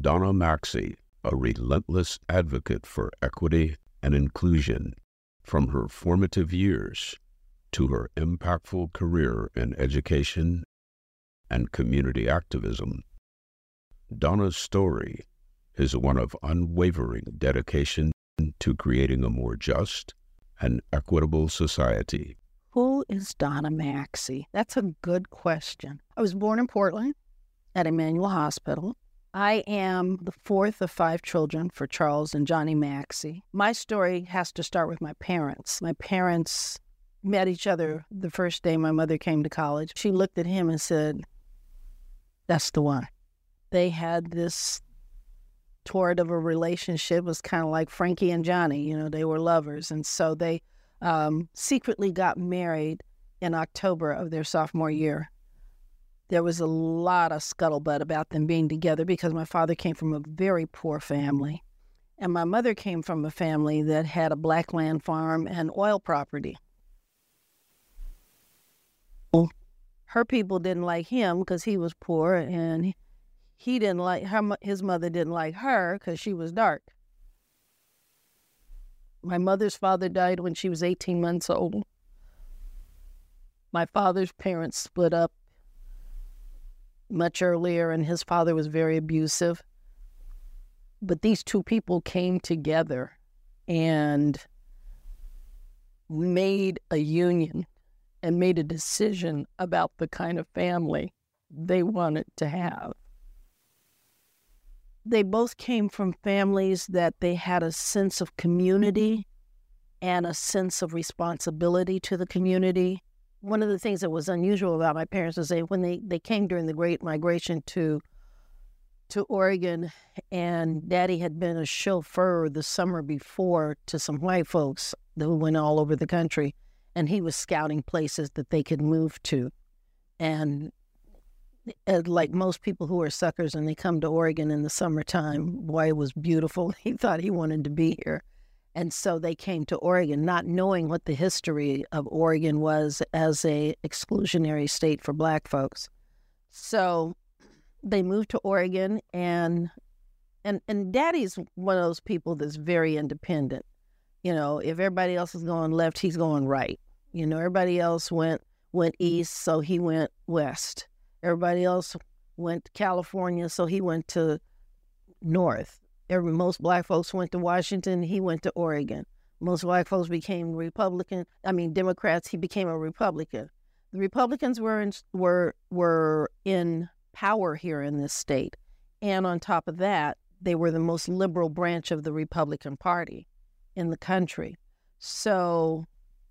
Donna Maxey, a relentless advocate for equity and inclusion from her formative years to her impactful career in education and community activism. Donna's story is one of unwavering dedication to creating a more just and equitable society. Who is Donna Maxey? That's a good question. I was born in Portland at Emanuel Hospital. I am the fourth of five children for Charles and Johnny Maxey. My story has to start with my parents. My parents met each other the first day my mother came to college. She looked at him and said, That's the one. They had this toward of a relationship it was kind of like Frankie and Johnny, you know, they were lovers. And so they um, secretly got married in October of their sophomore year. There was a lot of scuttlebutt about them being together because my father came from a very poor family. And my mother came from a family that had a black land farm and oil property. Mm. Her people didn't like him because he was poor, and he didn't like her. His mother didn't like her because she was dark. My mother's father died when she was 18 months old. My father's parents split up much earlier, and his father was very abusive. But these two people came together and made a union and made a decision about the kind of family they wanted to have they both came from families that they had a sense of community and a sense of responsibility to the community. One of the things that was unusual about my parents was they when they, they came during the Great Migration to to Oregon, and Daddy had been a chauffeur the summer before to some white folks who went all over the country, and he was scouting places that they could move to. And uh, like most people who are suckers and they come to Oregon in the summertime, boy, it was beautiful. He thought he wanted to be here. And so they came to Oregon, not knowing what the history of Oregon was as a exclusionary state for black folks. So they moved to Oregon and and and daddy's one of those people that's very independent. You know, if everybody else is going left, he's going right. You know, everybody else went went east, so he went west Everybody else went to California, so he went to North. Most black folks went to Washington. He went to Oregon. Most black folks became Republican. I mean Democrats. He became a Republican. The Republicans were in, were were in power here in this state, and on top of that, they were the most liberal branch of the Republican Party in the country. So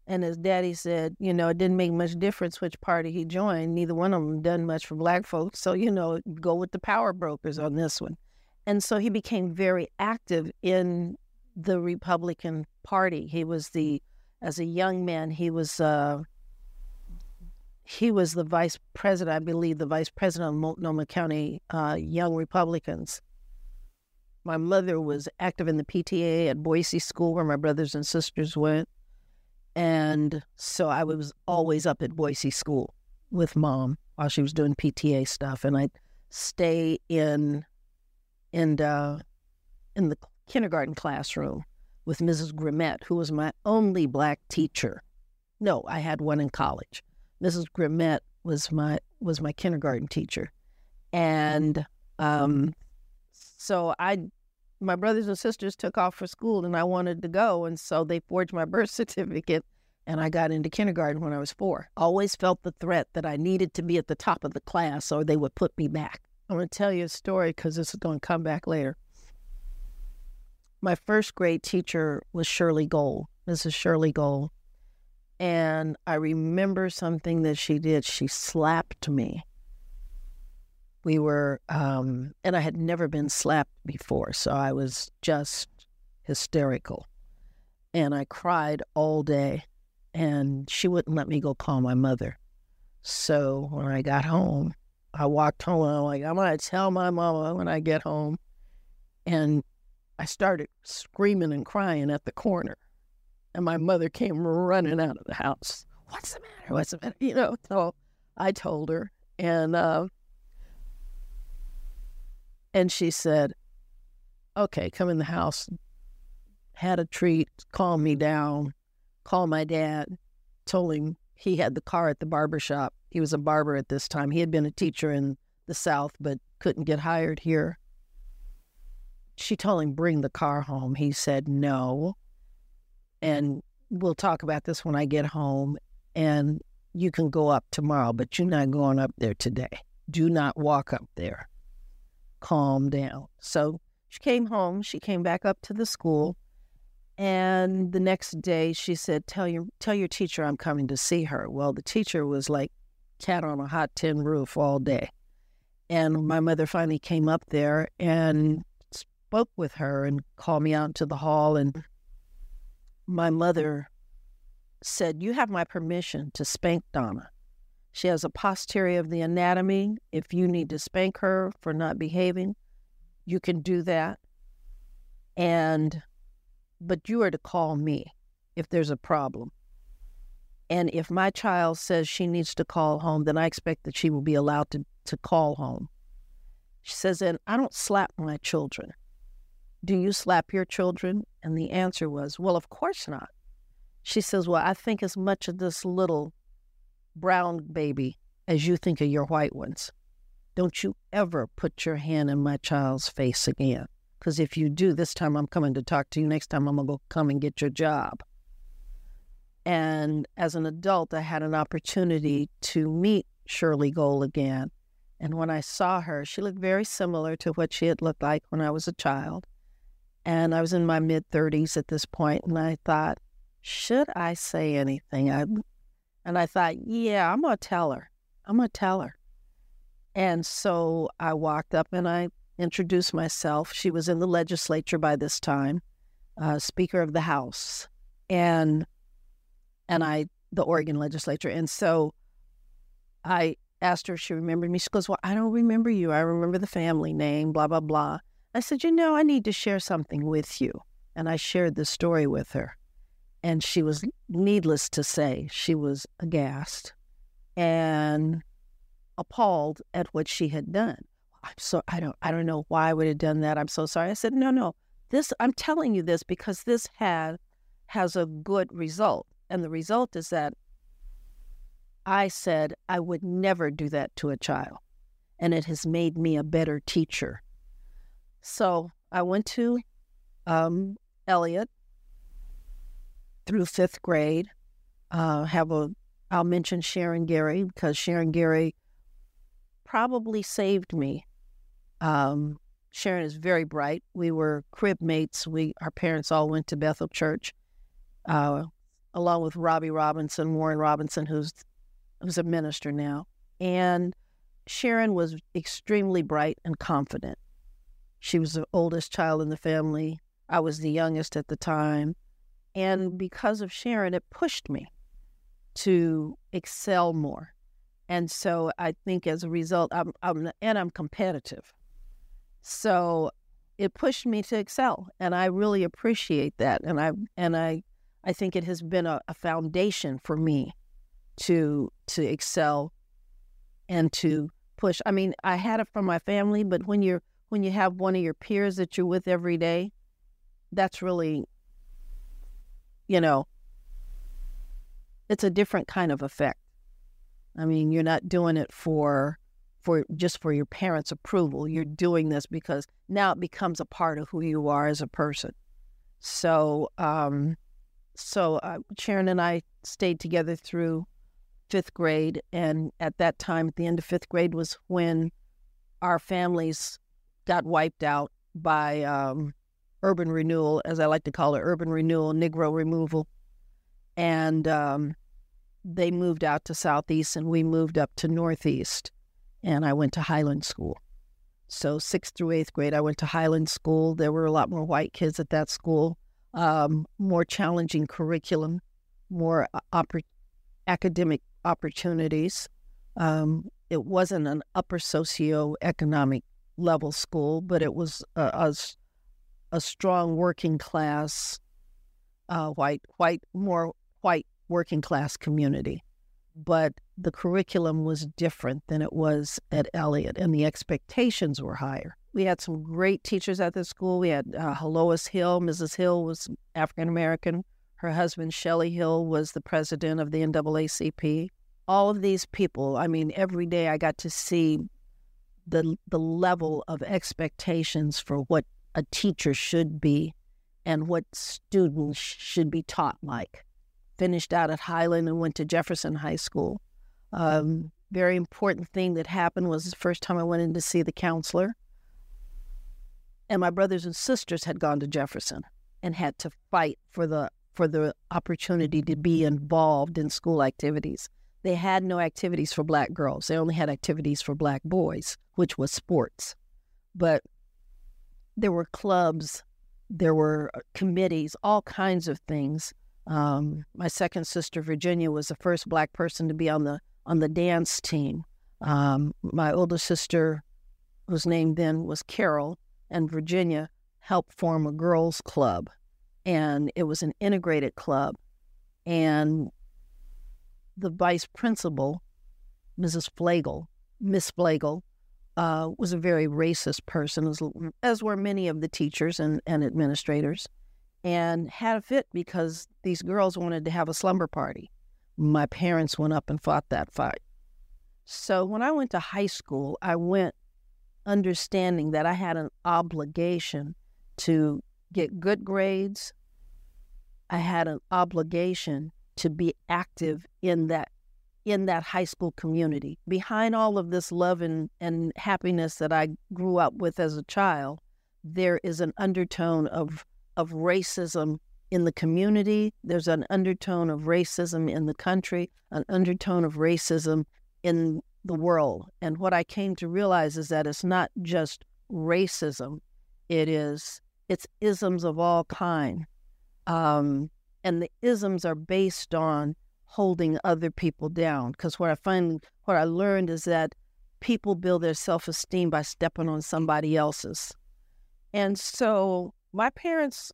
and as daddy said, you know, it didn't make much difference which party he joined. Neither one of them done much for black folks. So, you know, go with the power brokers on this one. And so he became very active in the Republican Party. He was the, as a young man, he was, uh, he was the vice president, I believe, the vice president of Multnomah County uh, Young Republicans. My mother was active in the PTA at Boise School, where my brothers and sisters went. And so I was always up at Boise School with mom while she was doing PTA stuff, and I'd stay in in uh, in the kindergarten classroom with Mrs. Grimmett, who was my only black teacher. No, I had one in college. Mrs. Grimmett was my was my kindergarten teacher, and um, so I my brothers and sisters took off for school and I wanted to go. And so they forged my birth certificate and I got into kindergarten when I was four. Always felt the threat that I needed to be at the top of the class or they would put me back. I'm going to tell you a story because this is going to come back later. My first grade teacher was Shirley Gold, Mrs. Shirley Gold. And I remember something that she did. She slapped me we were, um, and I had never been slapped before, so I was just hysterical. And I cried all day, and she wouldn't let me go call my mother. So when I got home, I walked home and I'm like, I'm to tell my mama when I get home. And I started screaming and crying at the corner. And my mother came running out of the house. What's the matter? What's the matter? You know, so I told her. And uh, And she said, Okay, come in the house. Had a treat, calmed me down, called my dad, told him he had the car at the barber shop. He was a barber at this time. He had been a teacher in the South, but couldn't get hired here. She told him, Bring the car home. He said, No. And we'll talk about this when I get home. And you can go up tomorrow, but you're not going up there today. Do not walk up there. Calm down. So she came home. She came back up to the school. And the next day she said, Tell your tell your teacher I'm coming to see her. Well, the teacher was like cat on a hot tin roof all day. And my mother finally came up there and spoke with her and called me out to the hall and my mother said, You have my permission to spank Donna. She has a posterior of the anatomy. If you need to spank her for not behaving, you can do that. And, but you are to call me if there's a problem. And if my child says she needs to call home, then I expect that she will be allowed to, to call home. She says, and I don't slap my children. Do you slap your children? And the answer was, well, of course not. She says, Well, I think as much of this little brown baby as you think of your white ones. Don't you ever put your hand in my child's face again. Because if you do, this time I'm coming to talk to you. Next time I'm going to go come and get your job. And as an adult, I had an opportunity to meet Shirley Gold again. And when I saw her, she looked very similar to what she had looked like when I was a child. And I was in my mid 30s at this point, and I thought, should I say anything? I, and I thought, yeah, I'm going to tell her. I'm going to tell her. And so I walked up and I introduced myself. She was in the legislature by this time, uh, Speaker of the House, and and I the Oregon legislature. And so I asked her if she remembered me. She goes, "Well, I don't remember you. I remember the family name. Blah blah blah." I said, "You know, I need to share something with you," and I shared the story with her. And she was, needless to say, she was aghast and appalled at what she had done. I'm so I don't I don't know why I would have done that. I'm so sorry. I said, no, no. This I'm telling you this because this had has a good result. And the result is that I said I would never do that to a child. And it has made me a better teacher. So I went to um, Eliot through fifth grade. Uh, have a I'll mention Sharon Gary because Sharon Gary probably saved me. Um, Sharon is very bright. We were crib mates. We our parents all went to Bethel Church, uh, along with Robbie Robinson, Warren Robinson, who's who's a minister now. And Sharon was extremely bright and confident. She was the oldest child in the family. I was the youngest at the time. And because of Sharon, it pushed me to excel more. And so I think as a result, I'm, I'm and I'm competitive. So it pushed me to excel, and I really appreciate that. And I and I I think it has been a, a foundation for me to to excel and to push. I mean, I had it from my family, but when you're when you have one of your peers that you're with every day, that's really you know, it's a different kind of effect. I mean, you're not doing it for for just for your parents' approval. You're doing this because now it becomes a part of who you are as a person. So, um, so uh, Sharon and I stayed together through fifth grade, and at that time, at the end of fifth grade, was when our families got wiped out by um, urban renewal, as I like to call it, urban renewal, Negro removal. And um, they moved out to Southeast and we moved up to Northeast. And I went to Highland School. So, sixth through eighth grade, I went to Highland School. There were a lot more white kids at that school, um, more challenging curriculum, more oppor- academic opportunities. Um, it wasn't an upper socioeconomic level school, but it was uh, a a strong working class, uh, white, white, more white working class community. But the curriculum was different than it was at Eliot, and the expectations were higher. We had some great teachers at the school. We had uh, Hill. Mrs. Hill was African American. Her husband, Shelley Hill, was the president of the NAACP. All of these people, I mean, every day I got to see the the level of expectations for what a teacher should be and what students should be taught like. Finished out at Highland and went to Jefferson High School. Um, very important thing that happened was the first time I went in to see the counselor. And my brothers and sisters had gone to Jefferson and had to fight for the for the opportunity to be involved in school activities. They had no activities for black girls. They only had activities for black boys, which was sports. But there were clubs, there were uh, committees, all kinds of things. Um, my second sister, Virginia, was the first black person to be on the on the dance team. Um, my older sister, whose name then was Carol, and Virginia helped form a girls' club, and it was an integrated club. And the vice principal, Mrs. Flagel, Miss Flagel, uh, was a very racist person, as, as were many of the teachers and, and administrators, and had a fit because these girls wanted to have a slumber party. My parents went up and fought that fight. So when I went to high school, I went understanding that I had an obligation to get good grades. I had an obligation to be active in that in that high school community. Behind all of this love and, and happiness that I grew up with as a child, there is an undertone of of racism in the community. There's an undertone of racism in the country, an undertone of racism in the world. And what I came to realize is that it's not just racism; it is it's isms of all kind, um, and the isms are based on holding other people down. Because what I find, what I learned is that people build their self esteem by stepping on somebody else's. And so my parents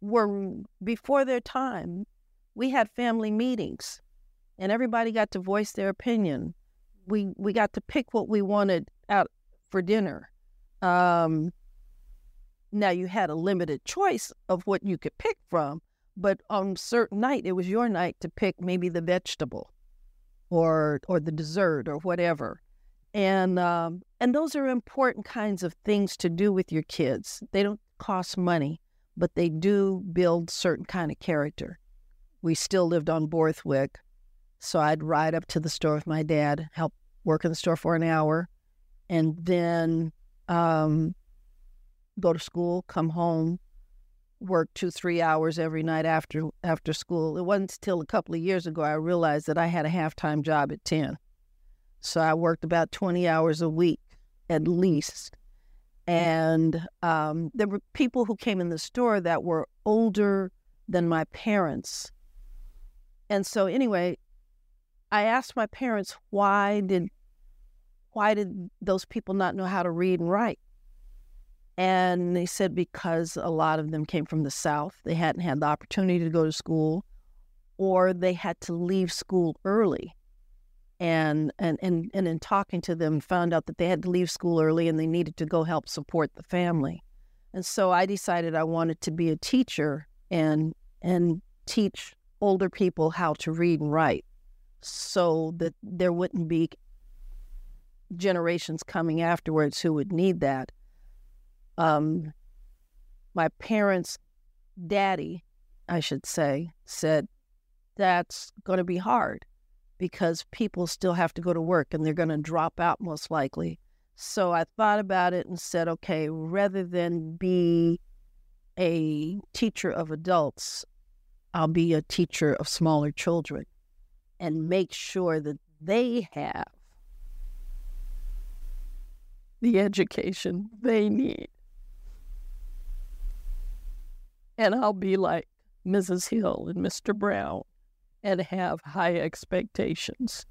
were before their time. We had family meetings, and everybody got to voice their opinion. We we got to pick what we wanted out for dinner. Um, now you had a limited choice of what you could pick from, but on certain night it was your night to pick maybe the vegetable or or the dessert or whatever. And um, and those are important kinds of things to do with your kids. They don't cost money but they do build certain kind of character. We still lived on borthwick so i'd ride up to the store with my dad help work in the store for an hour and then um, go to school come home work two three hours every night after after school. It wasn't until a couple of years ago i realized that i had a half-time job at 10 so i worked about 20 hours a week at least. And um, there were people who came in the store that were older than my parents. And so anyway i asked my parents why did why did those people not know how to read and write and they said because a lot of them came from the South, they hadn't had the opportunity to go to school, or they had to leave school early. And, and, and, and in talking to them, found out that they had to leave school early and they needed to go help support the family. And so I decided I wanted to be a teacher and, and teach older people how to read and write so that there wouldn't be generations coming afterwards who would need that um, my parents' daddy, I should say, said that's going to be hard because people still have to go to work and they're going to drop out most likely. So I thought about it and said, okay, rather than be a teacher of adults, I'll be a teacher of smaller children and make sure that they have the education they need and I'll be like Mrs. Hill and Mr. Brown and have high expectations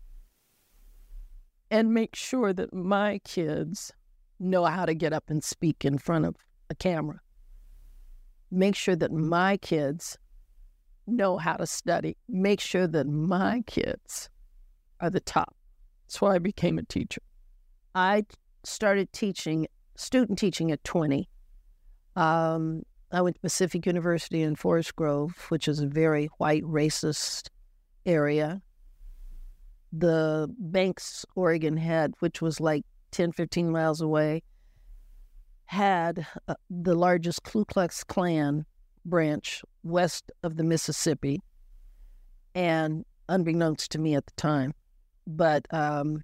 and make sure that my kids know how to get up and speak in front of a camera. Make sure that my kids know how to study. Make sure that my kids are the top. That's why I became a teacher. I started teaching student teaching at 20. Um, I went to Pacific University in Forest Grove, which is a very white racist area. The Banks, Oregon had, which was like 10, 15 miles away, had uh, the largest Ku Klux Klan branch west of the Mississippi. And unbeknownst to me at the time, but, um,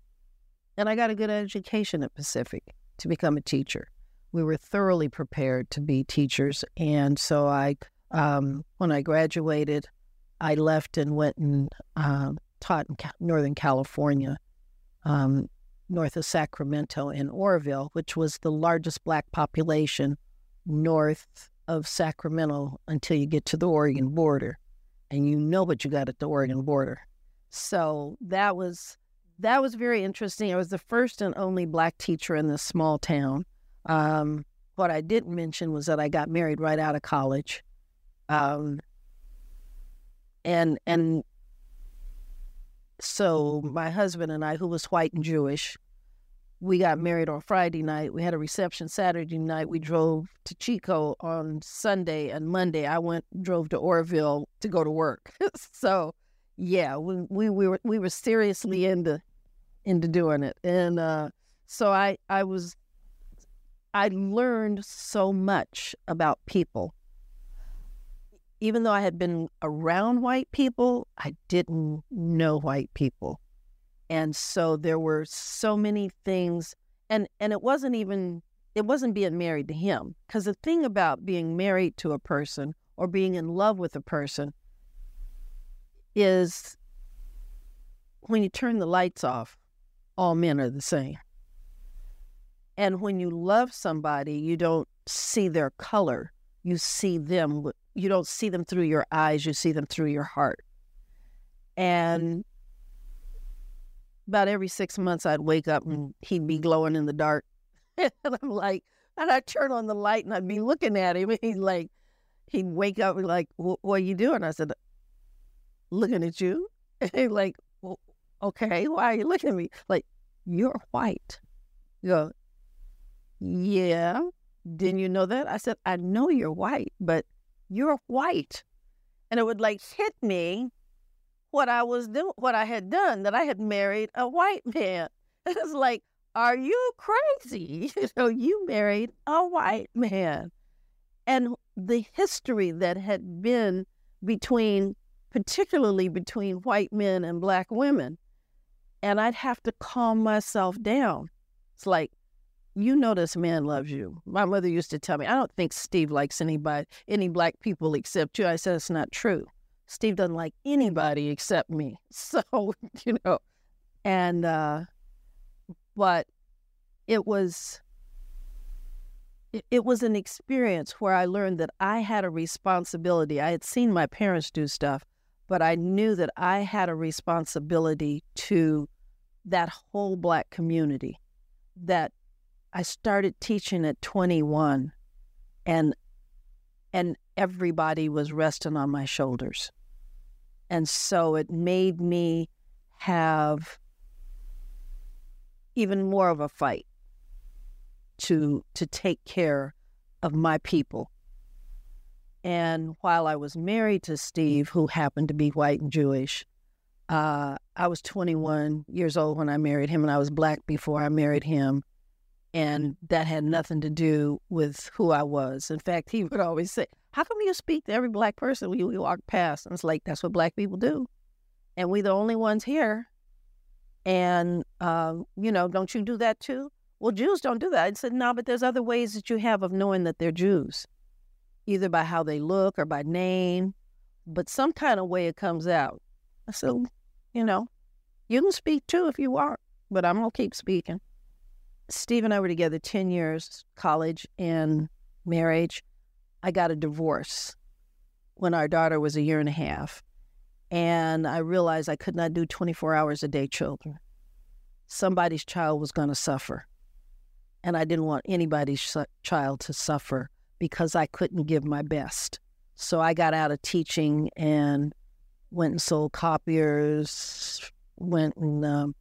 and I got a good education at Pacific to become a teacher we were thoroughly prepared to be teachers. And so I, um, when I graduated, I left and went and uh, taught in Northern California, um, north of Sacramento in Oroville, which was the largest black population north of Sacramento until you get to the Oregon border. And you know what you got at the Oregon border. So that was that was very interesting. I was the first and only black teacher in this small town. Um, what I didn't mention was that I got married right out of college. Um, and and so my husband and I, who was white and Jewish, we got married on Friday night. We had a reception Saturday night. We drove to Chico on Sunday and Monday. I went drove to Oroville to go to work. so yeah, we, we we were we were seriously into into doing it, and uh, so I I was I learned so much about people. Even though I had been around white people, I didn't know white people. And so there were so many things and and it wasn't even it wasn't being married to him because the thing about being married to a person or being in love with a person is when you turn the lights off, all men are the same. And when you love somebody, you don't see their color. You see them, you don't see them through your eyes, you see them through your heart. Mm. And about every six months, I'd wake up and he'd be glowing in the dark. and I'm like, and I'd turn on the light and I'd be looking at him. And he's like, he'd wake up and like, what are you doing? I said, looking at you. And he's like, well, okay, why are you looking at me? Like, you're white. You go, yeah. Didn't you know that? I said, I know you're white, but you're white. And it would like hit me what I was doing, what I had done, that I had married a white man. It's like, are you crazy? You know, you married a white man. And the history that had been between, particularly between white men and black women. And I'd have to calm myself down. It's like, you know this man loves you. My mother used to tell me, I don't think Steve likes anybody, any black people except you. I said, it's not true. Steve doesn't like anybody except me. So, you know, and, uh, but it was, it, it was an experience where I learned that I had a responsibility. I had seen my parents do stuff, but I knew that I had a responsibility to that whole black community that I started teaching at 21 and and everybody was resting on my shoulders. And so it made me have even more of a fight to to take care of my people. And while I was married to Steve, who happened to be white and Jewish, uh, I was 21 years old when I married him, and I was black before I married him and that had nothing to do with who I was. In fact, he would always say, How come you speak to every black person when you walk past? And it's like, That's what black people do. And we the only ones here. And, um, you know, don't you do that too? Well, Jews don't do that. I said, No, but there's other ways that you have of knowing that they're Jews, either by how they look or by name, but some kind of way it comes out. I said, You know, you can speak too if you want, but I'm going to keep speaking. Steve and I were together 10 years, college and marriage. I got a divorce when our daughter was a year and a half. And I realized I could not do 24 hours a day children. Somebody's child was going to suffer. And I didn't want anybody's sh- child to suffer because I couldn't give my best. So I got out of teaching and went and sold copiers, went and um,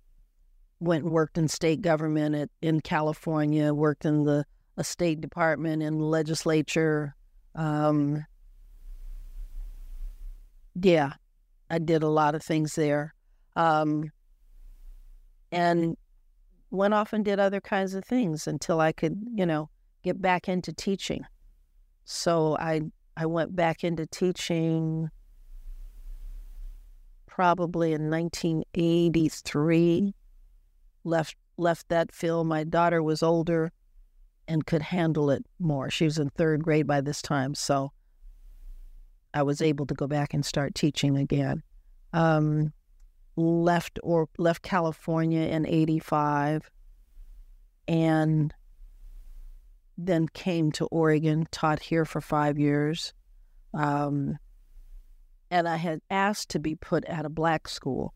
went and worked in state government at, in California, worked in the a State Department and legislature. Um, yeah, I did a lot of things there. Um, and went off and did other kinds of things until I could, you know, get back into teaching. So I I went back into teaching probably in 1983. Left left that field. My daughter was older and could handle it more. She was in third grade by this time, so I was able to go back and start teaching again. Um, left or left California in 85 and then came to Oregon, taught here for five years. Um, and I had asked to be put at a black school.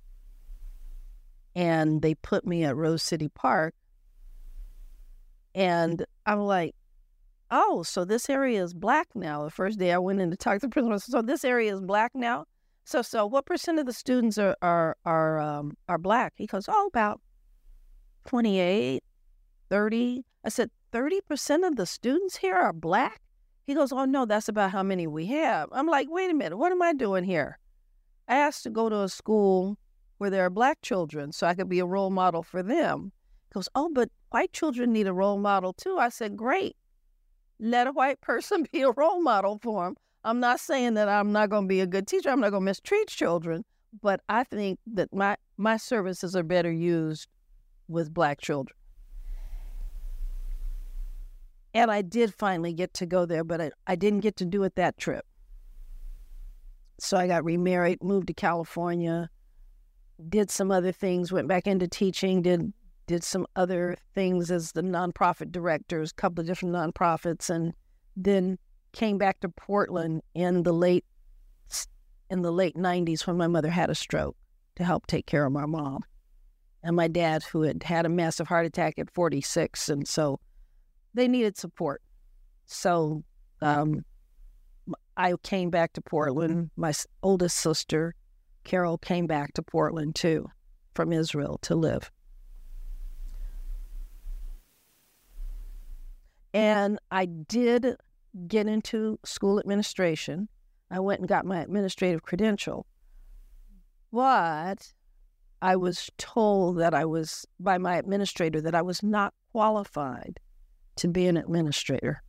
And they put me at Rose City Park. And I'm like, oh, so this area is black now. The first day I went in to talk to the principal, so this area is black now. So, so what percent of the students are are are um, are black? He goes, oh, about 28, 30. I said, 30 percent of the students here are black. He goes, oh no, that's about how many we have. I'm like, wait a minute, what am I doing here? I asked to go to a school where there are black children so I could be a role model for them. He goes, oh, but white children need a role model too. I said, great. Let a white person be a role model for them. I'm not saying that I'm not going to be a good teacher. I'm not going to mistreat children, but I think that my my services are better used with black children. And I did finally get to go there, but I, I didn't get to do it that trip. So I got remarried, moved to California, did some other things, went back into teaching, did did some other things as the nonprofit directors, a couple of different nonprofits, and then came back to Portland in the late in the late 90s when my mother had a stroke to help take care of my mom. And my dad who had had a massive heart attack at 46 and so they needed support. So um, i came back to portland. My oldest sister carol came back to portland too from israel to live Mm-hmm. and i did get into school administration. I went and got my administrative credential. But I was told that I was, by my administrator, that I was not qualified to be an administrator.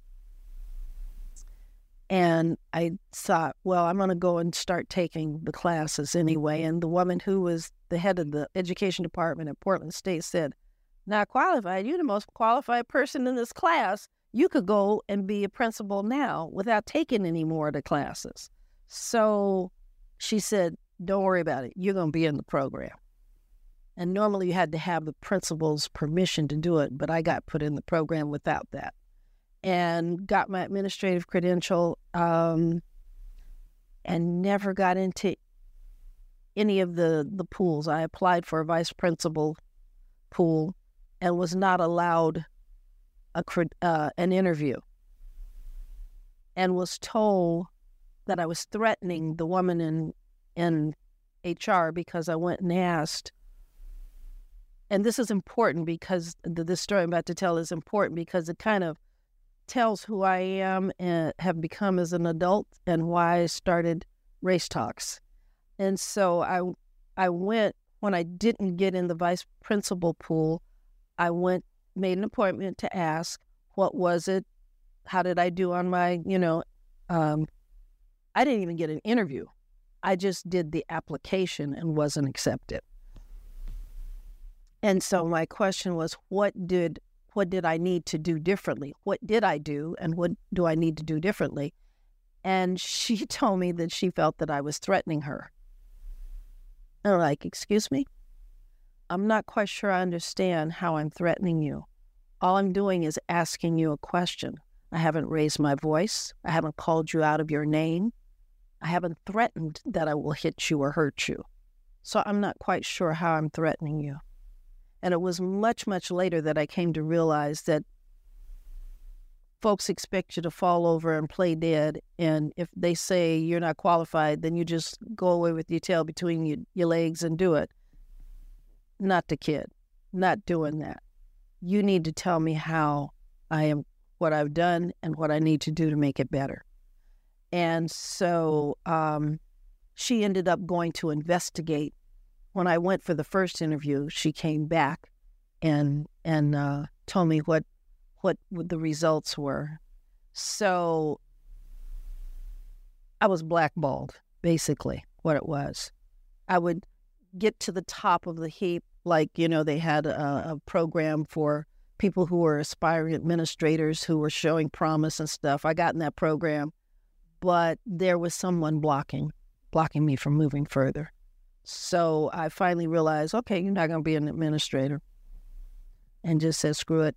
And I thought, well, I'm going to go and start taking the classes anyway. And the woman who was the head of the education department at Portland State said, Not qualified. You're the most qualified person in this class you could go and be a principal now without taking any more of the classes. So she said, Don't worry about it. You're going to be in the program. And normally you had to have the principal's permission to do it, but I got put in the program without that and got my administrative credential um, and never got into any of the, the pools. I applied for a vice principal pool and was not allowed a, uh, an interview and was told that I was threatening the woman in in HR because I went and asked. And this is important because the, the story I'm about to tell is important because it kind of tells who I am and have become as an adult and why I started race talks. And so I I went when I didn't get in the vice principal pool, I went made an appointment to ask what was it, how did I do on my, you know, um, I didn't even get an interview. I just did the application and wasn't accepted. And so my question was, what did what did I need to do differently? What did I do, and what do I need to do differently? And she told me that she felt that I was threatening her. And I'm like, excuse me? I'm not quite sure I understand how I'm threatening you. All I'm doing is asking you a question. I haven't raised my voice. I haven't called you out of your name. I haven't threatened that I will hit you or hurt you. So I'm not quite sure how I'm threatening you. And it was much, much later that I came to realize that folks expect you to fall over and play dead. And if they say you're not qualified, then you just go away with your tail between your, your legs and do it. Not the kid, not doing that you need to tell me how I am what I've done and what I need to do to make it better. And so um, she ended up going to investigate. When I went for the first interview, she came back and and uh, told me what what the results were. So I was blackballed, basically, what it was. I would get to the top of the heap, like, you know, they had a, a program for people who were aspiring administrators who were showing promise and stuff. I got in that program, but there was someone blocking, blocking me from moving further. So I finally realized, okay, you're not going to be an administrator. And just said, screw it,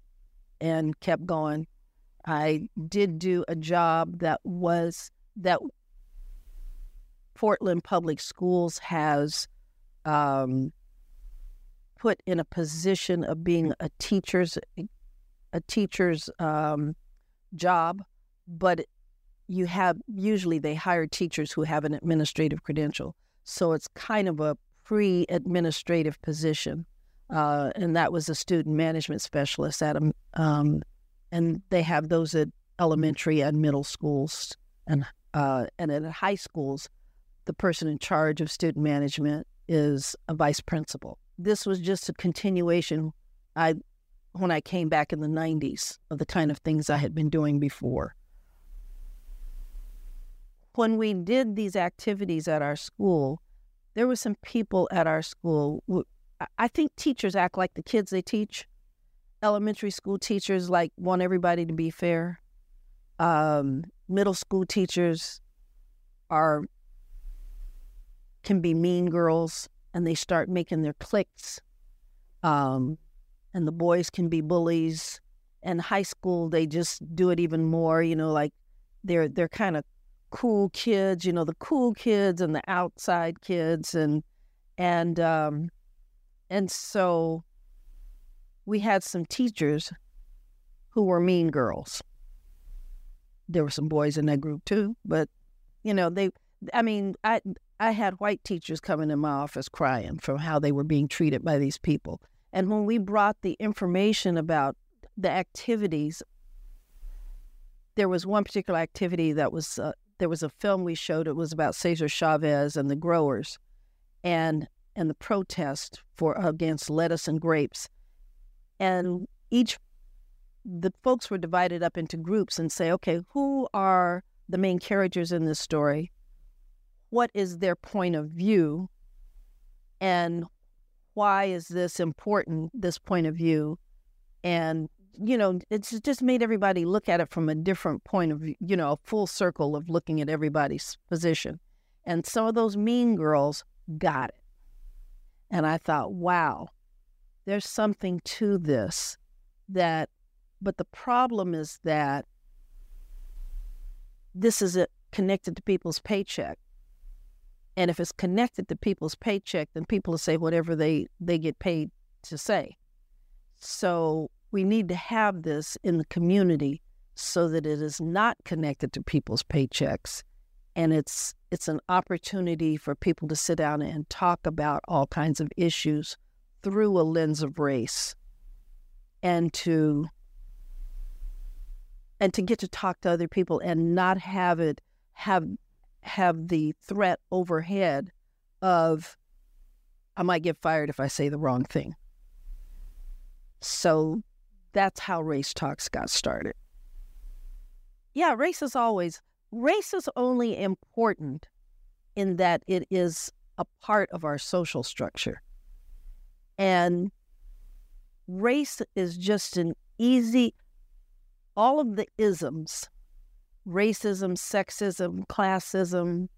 and kept going. I did do a job that was, that Portland Public Schools has um, put in a position of being a teacher's a teacher's um, job, but you have usually they hire teachers who have an administrative credential, so it's kind of a pre-administrative position, uh, and that was a student management specialist at a, um, and they have those at elementary and middle schools, and uh, and at high schools, the person in charge of student management is a vice principal. This was just a continuation. I when I came back in the 90s of the kind of things I had been doing before. When we did these activities at our school, there were some people at our school. I think teachers act like the kids they teach. Elementary school teachers like want everybody to be fair. Um, middle school teachers are can be mean girls and they start making their cliques. Um, and the boys can be bullies. And high school, they just do it even more. You know, like they're they're kind of cool kids. You know, the cool kids and the outside kids, and and um, and so we had some teachers who were mean girls. There were some boys in that group too, but you know, they I mean, I I had white teachers coming in my office crying from how they were being treated by these people. And when we brought the information about the activities, there was one particular activity that was uh, there was a film we showed. It was about Cesar Chavez and the growers, and and the protest for against lettuce and grapes, and each the folks were divided up into groups and say, okay, who are the main characters in this story? What is their point of view and why is this important, this point of view? And, you know, it's just made everybody look at it from a different point of view, you know, a full circle of looking at everybody's position. And some of those mean girls got it. And I thought, wow, there's something to this that, but the problem is that this is connected to people's paycheck. And if it's connected to people's paycheck, then people will say whatever they, they get paid to say. So we need to have this in the community so that it is not connected to people's paychecks. And it's it's an opportunity for people to sit down and talk about all kinds of issues through a lens of race and to and to get to talk to other people and not have it have have the threat overhead of I might get fired if I say the wrong thing. So that's how race talks got started. Yeah, race is always race is only important in that it is a part of our social structure. And race is just an easy all of the isms racism, sexism, classism,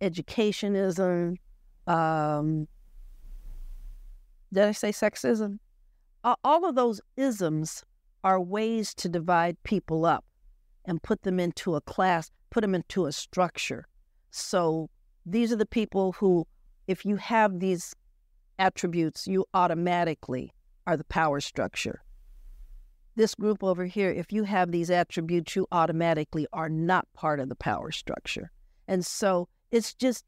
educationism. Um, did I say sexism? All of those isms are ways to divide people up and put them into a class, put them into a structure. So these are the people who, if you have these attributes, you automatically are the power structure this group over here, if you have these attributes, you automatically are not part of the power structure. And so it's just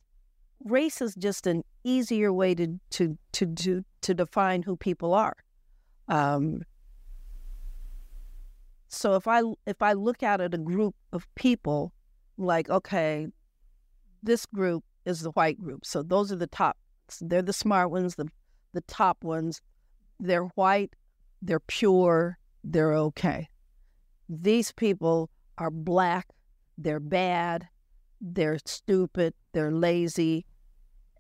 race is just an easier way to to to to, to define who people are. Um, So if I if I look out at a group of people, like okay, this group is the white group. So those are the top. They're the smart ones, the the top ones. They're white, they're pure, they're okay. These people are black, they're bad, they're stupid, they're lazy.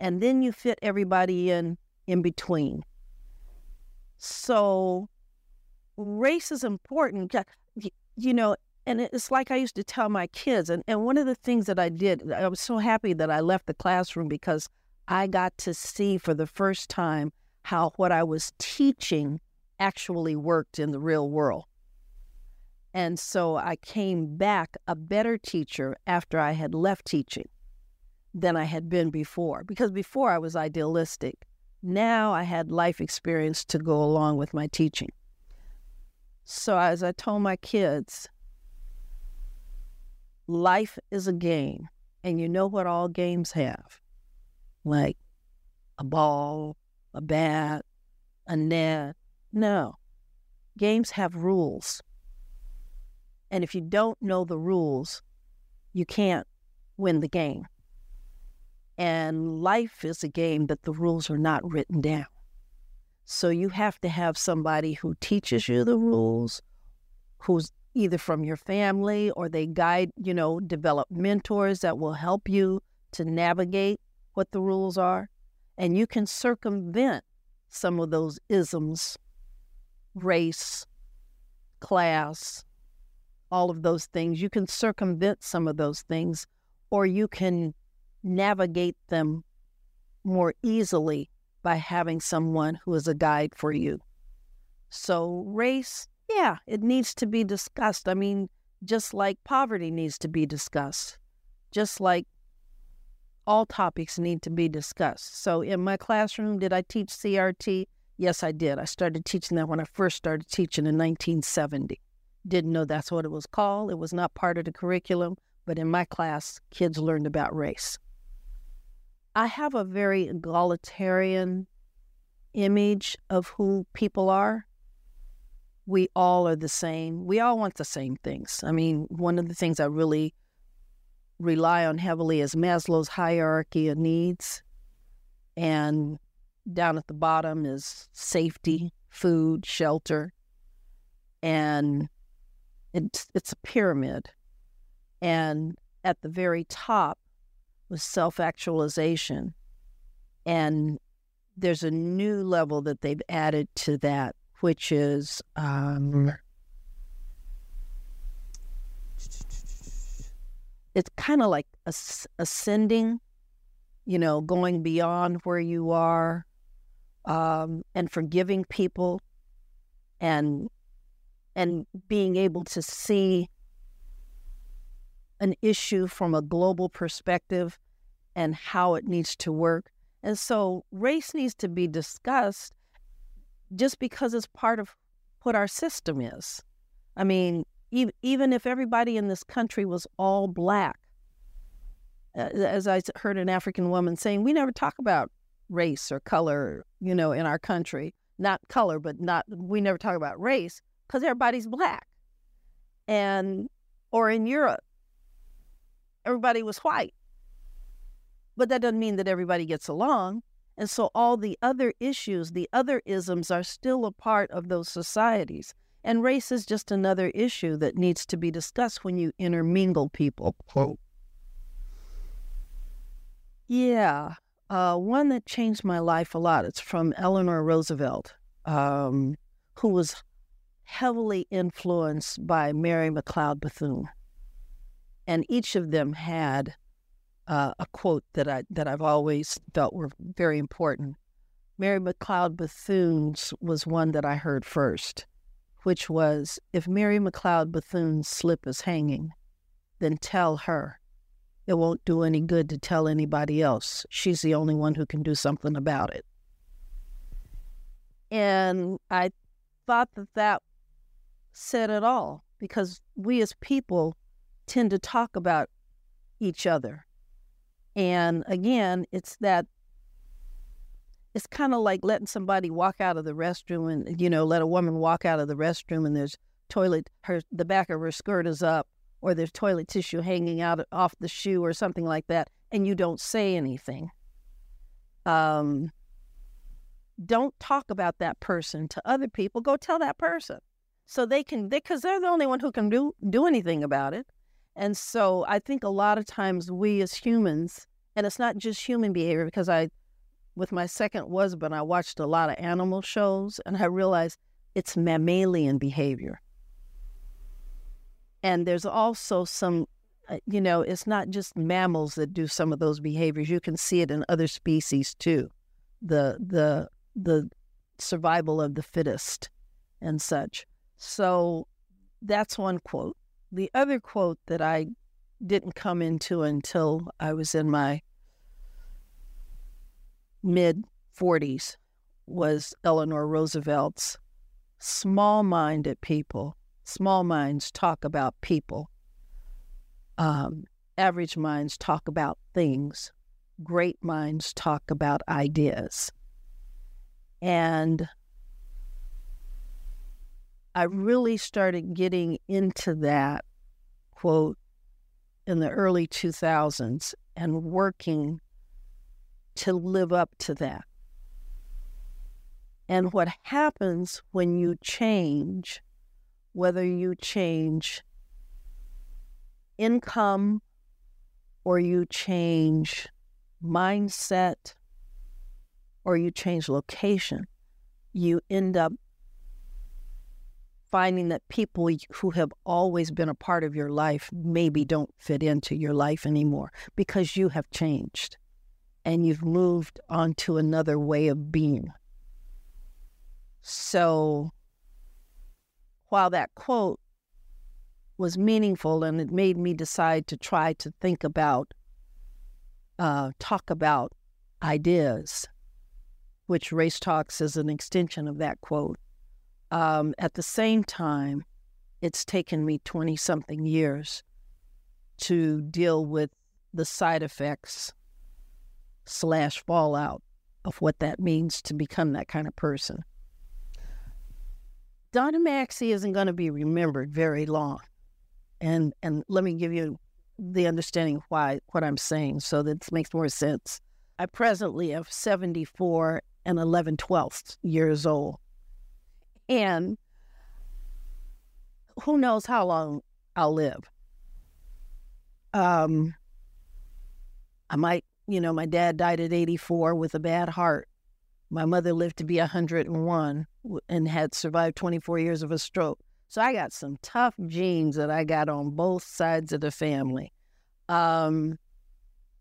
And then you fit everybody in in between. So race is important. You know, and it's like I used to tell my kids. And, and one of the things that I did, I was so happy that I left the classroom because I got to see for the first time how what I was teaching actually worked in the real world. And so I came back a better teacher after I had left teaching than I had been before. Because before I was idealistic. Now I had life experience to go along with my teaching. So as I told my kids, life is a game. And you know what all games have? Like a ball, a bat, a net. No. Games have rules. And if you don't know the rules, you can't win the game. And life is a game that the rules are not written down. So you have to have somebody who teaches you the rules, who's either from your family or they guide, you know, develop mentors that will help you to navigate what the rules are. And you can circumvent some of those isms, race, class, all of those things. You can circumvent some of those things, or you can navigate them more easily by having someone who is a guide for you. So, race, yeah, it needs to be discussed. I mean, just like poverty needs to be discussed, just like all topics need to be discussed. So, in my classroom, did I teach CRT? Yes, I did. I started teaching that when I first started teaching in 1970. Didn't know that's what it was called. It was not part of the curriculum, but in my class, kids learned about race. I have a very egalitarian image of who people are. We all are the same. We all want the same things. I mean, one of the things I really rely on heavily is Maslow's hierarchy of needs. And down at the bottom is safety, food, shelter. And it's it's a pyramid. And at the very top was self actualization. And there's a new level that they've added to that, which is um, it's kind of like ascending, you know, going beyond where you are um, and forgiving people and and being able to see an issue from a global perspective and how it needs to work. And so race needs to be discussed just because it's part of what our system is. I mean, even if everybody in this country was all black, as I heard an African woman saying, we never talk about race or color, you know, in our country. Not color, but not, we never talk about race because everybody's black. And, or in Europe, everybody was white. But that doesn't mean that everybody gets along. And so all the other issues, the other isms are still a part of those societies. And race is just another issue that needs to be discussed when you intermingle people. Quote. Yeah, uh, one that changed my life a lot. It's from Eleanor Roosevelt, um, who was heavily influenced by Mary McLeod Bethune and each of them had uh, a quote that I that I've always felt were very important. Mary McLeod Bethune's was one that I heard first, which was, "If Mary McLeod Bethune's slip is hanging, then tell her. It won't do any good to tell anybody else. She's the only one who can do something about it." And I thought that that said it all because we as people tend to talk about each other. And again, it's that it's kind of like letting somebody walk out of the restroom and, you know, let a woman walk out of the restroom and there's toilet, her the back of her skirt is up, or there's toilet tissue hanging out off the shoe or something like that, and you don't say anything. Um, don't talk about that person to other people. Go tell that person so they can, because they, they're the only one who can do do anything about it. And so I think a lot of times we as humans, and it's not just human behavior, because I, with my second husband, I watched a lot of animal shows, and I realized it's mammalian behavior. And there's also some, uh, you know, it's not just mammals that do some of those behaviors. You can see it in other species too. The the the survival of the fittest and such. So that's one quote. The other quote that I didn't come into until I was in my mid 40s was Eleanor Roosevelt's small minded people, small minds talk about people. Um, average minds talk about things. Great minds talk about ideas. And I really started getting into that quote in the early 2000s and working to live up to that. And what happens when you change, whether you change income or you change mindset or you change location, you end up finding that people who have always been a part of your life maybe don't fit into your life anymore because you have changed and you've moved on to another way of being. So while that quote was meaningful and it made me decide to try to think about, uh, talk about ideas, which Race Talks is an extension of that quote. Um, at the same time, it's taken me 20 something years to deal with the side effects slash fallout of what that means to become that kind of person. Donna Maxey isn't going to be remembered very long. And and let me give you the understanding of why what I'm saying so that makes more sense. I presently have 74 and 11 twelfths years old. And who knows how long I'll live. Um, I might, you know, my dad died at 84 with a bad heart. My mother lived to be 101 and had survived 24 years of a stroke. So I got some tough genes that I got on both sides of the family. Um,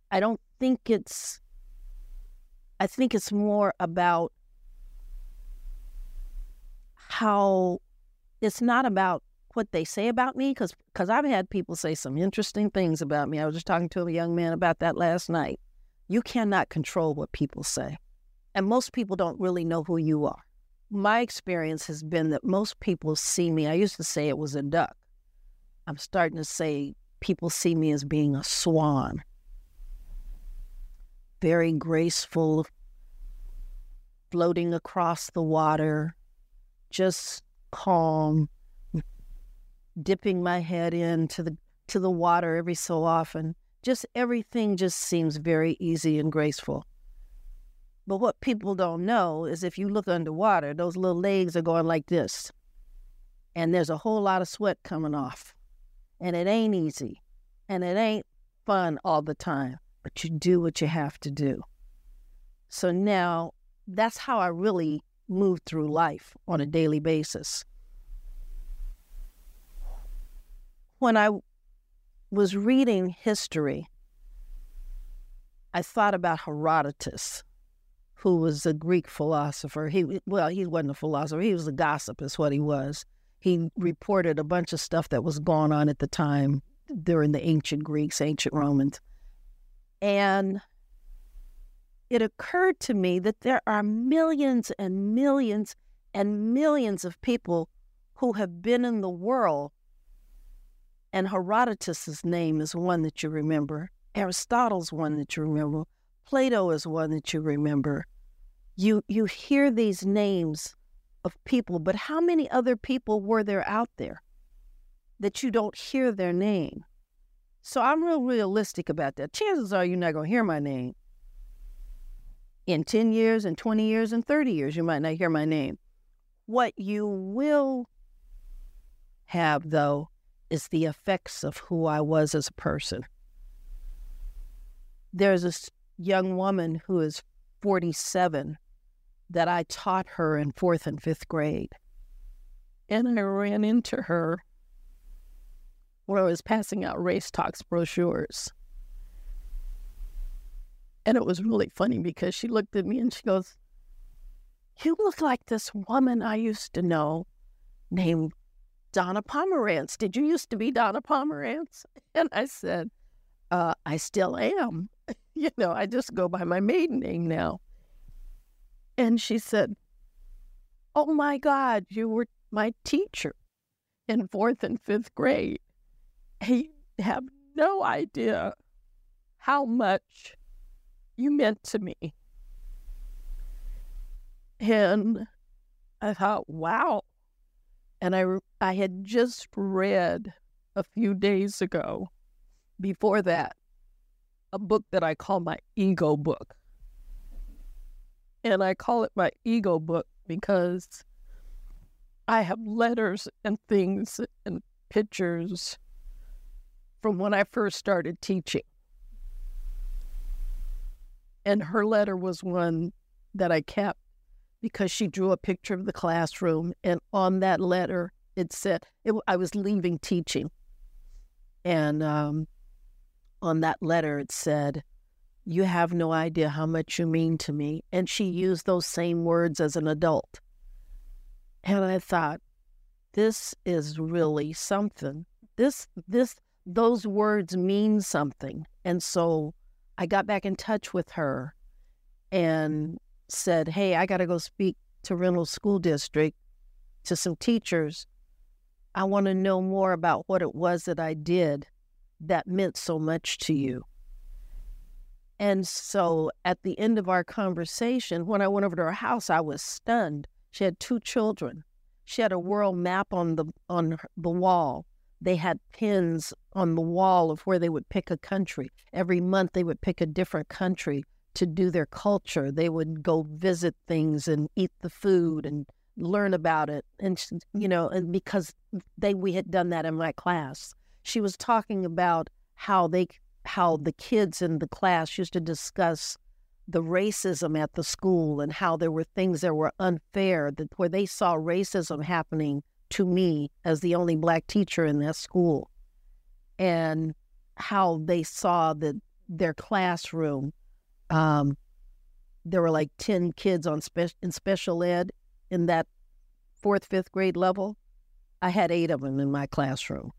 I don't think it's, I think it's more about how it's not about what they say about me because because I've had people say some interesting things about me. I was just talking to a young man about that last night. You cannot control what people say. And most people don't really know who you are. My experience has been that most people see me, I used to say it was a duck. I'm starting to say people see me as being a swan. Very graceful, floating across the water, just calm, dipping my head into the to the water every so often. Just everything just seems very easy and graceful. But what people don't know is if you look underwater, those little legs are going like this. And there's a whole lot of sweat coming off. And it ain't easy. And it ain't fun all the time. But you do what you have to do. So now that's how I really move through life on a daily basis. When I was reading history, I thought about Herodotus who was a Greek philosopher. He well, he wasn't a philosopher. He was a gossip, is what he was. He reported a bunch of stuff that was going on at the time during the ancient Greeks, ancient Romans, and it occurred to me that there are millions and millions and millions of people who have been in the world. And Herodotus's name is one that you remember. Aristotle's one that you remember. Plato is one that you remember you you hear these names of people, but how many other people were there out there that you don't hear their name? So I'm real realistic about that. Chances are you're not going to hear my name. In 10 years, and 20 years, and 30 years, you might not hear my name. What you will have, though, is the effects of who I was as a person. There's this young woman who is 47 that I taught her in fourth and fifth grade. And I ran into her when I was passing out Race Talks brochures. And it was really funny because she looked at me and she goes, You look like this woman I used to know named Donna Pomerantz. Did you used to be Donna Pomerantz? And I said, uh, I still am. you know, I just go by my maiden name now. And she said, Oh my God, you were my teacher in fourth and fifth grade. You have no idea how much you meant to me. And I thought, wow. And I, I had just read a few days ago, before that, a book that I call my ego book. And I call it my ego book because I have letters and things and pictures from when I first started teaching. And her letter was one that I kept because she drew a picture of the classroom. And on that letter, it said, it, I was leaving teaching. And um, on that letter, it said, You have no idea how much you mean to me. And she used those same words as an adult. And I thought, this is really something. This, this, those words mean something. And so I got back in touch with her and said, Hey, I got to go speak to Reynolds School District to some teachers. I want to know more about what it was that I did that meant so much to you. And so at the end of our conversation, when I went over to her house, I was stunned. She had two children. She had a world map on the on the wall. They had pins on the wall of where they would pick a country. Every month they would pick a different country to do their culture. They would go visit things and eat the food and learn about it. And you know, and because they we had done that in my class she was talking about how they how the kids in the class used to discuss the racism at the school and how there were things that were unfair that where they saw racism happening to me as the only black teacher in that school. And how they saw that their classroom um, there were like 10 kids on spe- in special ed in that fourth fifth grade level. I had eight of them in my classroom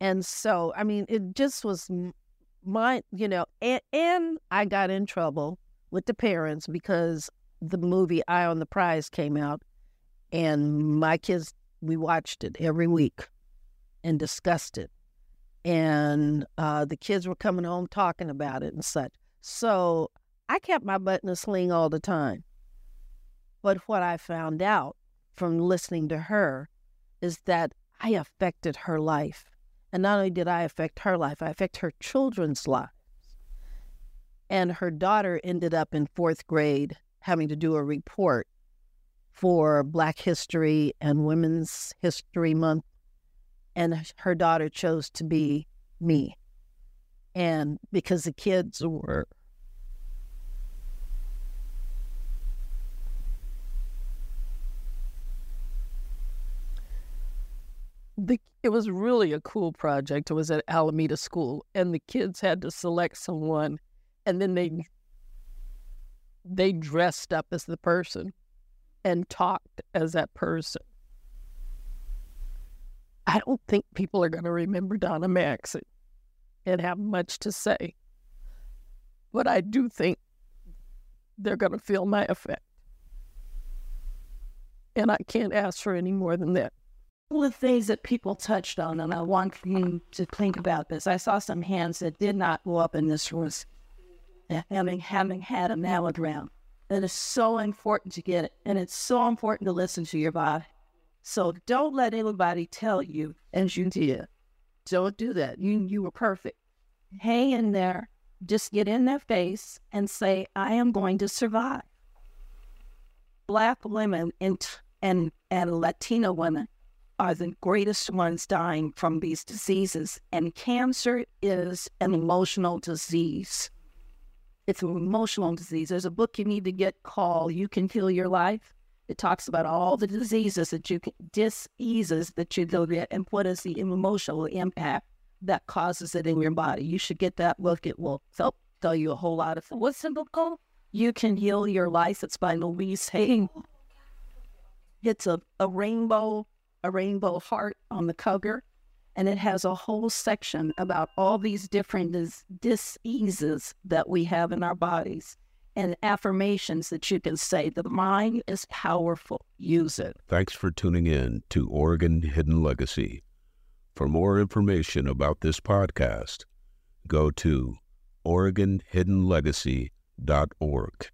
and so, I mean, it just was my, you know, and, and I got in trouble with the parents because the movie Eye on the Prize came out, and my kids, we watched it every week and discussed it. And uh, the kids were coming home talking about it and such. So I kept my butt in a sling all the time. But what I found out from listening to her is that I affected her life and not only did I affect her life, I affect her children's lives. And her daughter ended up in fourth grade having to do a report for Black History and Women's History Month. And her daughter chose to be me. And because the kids were the it was really a cool project. It was at Alameda School, and the kids had to select someone, and then they mm-hmm. they dressed up as the person and talked as that person. I don't think people are going to remember Donna Maxey and have much to say, but I do think they're going to feel my effect. And I can't ask for any more than that couple of things that people touched on, and I want you to think about this. I saw some hands that did not go up, in this room, uh, having having had a mammogram. It's so important to get it. And it's so important to listen to your body. So don't let anybody tell you, as you did, don't do that. You you were perfect. Hang in there. Just get in their face and say, I am going to survive. Black women and and, and Latino women are the greatest ones dying from these diseases. And cancer is an emotional disease. It's an emotional disease. There's a book you need to get called You Can Heal Your Life. It talks about all the diseases that you can, diseases that you get and what is the emotional impact that causes it in your body. You should get that book. It will help tell you a whole lot of things. What's the book called? You Can Heal Your Life. It's by Louise Hay. It's a, a rainbow, a rainbow heart on the cover. And it has a whole section about all these different dis- diseases that we have in our bodies and affirmations that you can say. The mind is powerful. Use it. Thanks for tuning in to Oregon Hidden Legacy. For more information about this podcast, go to OregonHiddenLegacy.org.